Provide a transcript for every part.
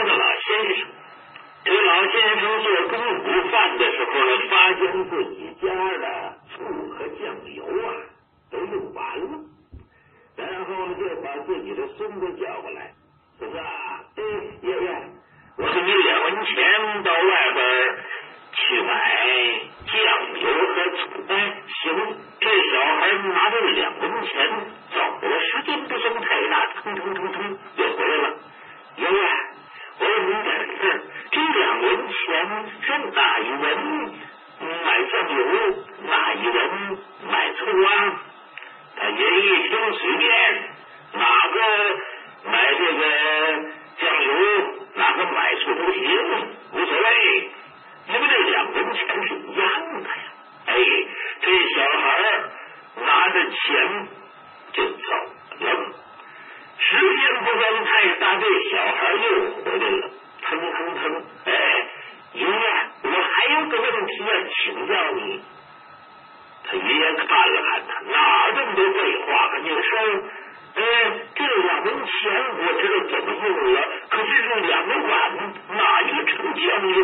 这个老先生。这个老先生做中午饭的时候呢，发现自己家的醋和酱油啊都用完了，然后呢就把自己的孙子叫过来，孙子，哎，爷爷，我给你两文钱，到外边去买酱油和醋。哎，行，这小孩拿着两文钱钱是哪一文买酱油，哪一文买醋啊？他爷一听随便，哪个买这个酱油，哪个买醋都行，无所谓。因为这两文钱是一样的呀。哎，这小孩拿着钱就走了。时间不算太大，这小孩又回来了，腾腾腾！哎，爷爷，我还有个问题要请教你。他爷爷看了看他，哪这么多废话？赶紧说。哎，这两文钱我知道怎么用了，可是这两个碗，哪一个盛酱油，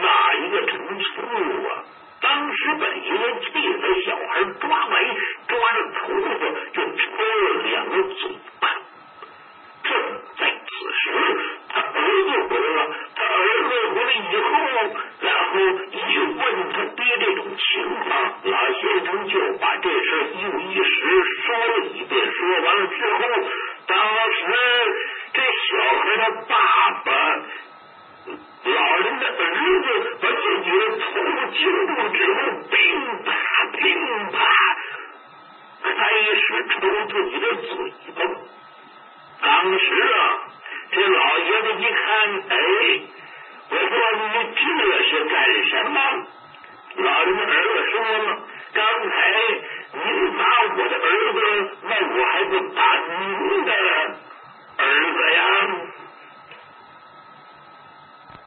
哪一个盛醋啊？当时本爷爷气得小孩抓眉，抓着头发就抽了两个嘴巴。正在此时，他儿子回来了。他儿子回来以后，然后又一时说了一遍，说完了之后，当时这小孩的爸爸，老人的儿子把自己的头惊住之后，乒啪乒啪，开始抽自己的嘴巴。当时啊，这老爷子一看，哎，我说你这是干什么？老人的儿子说了。is it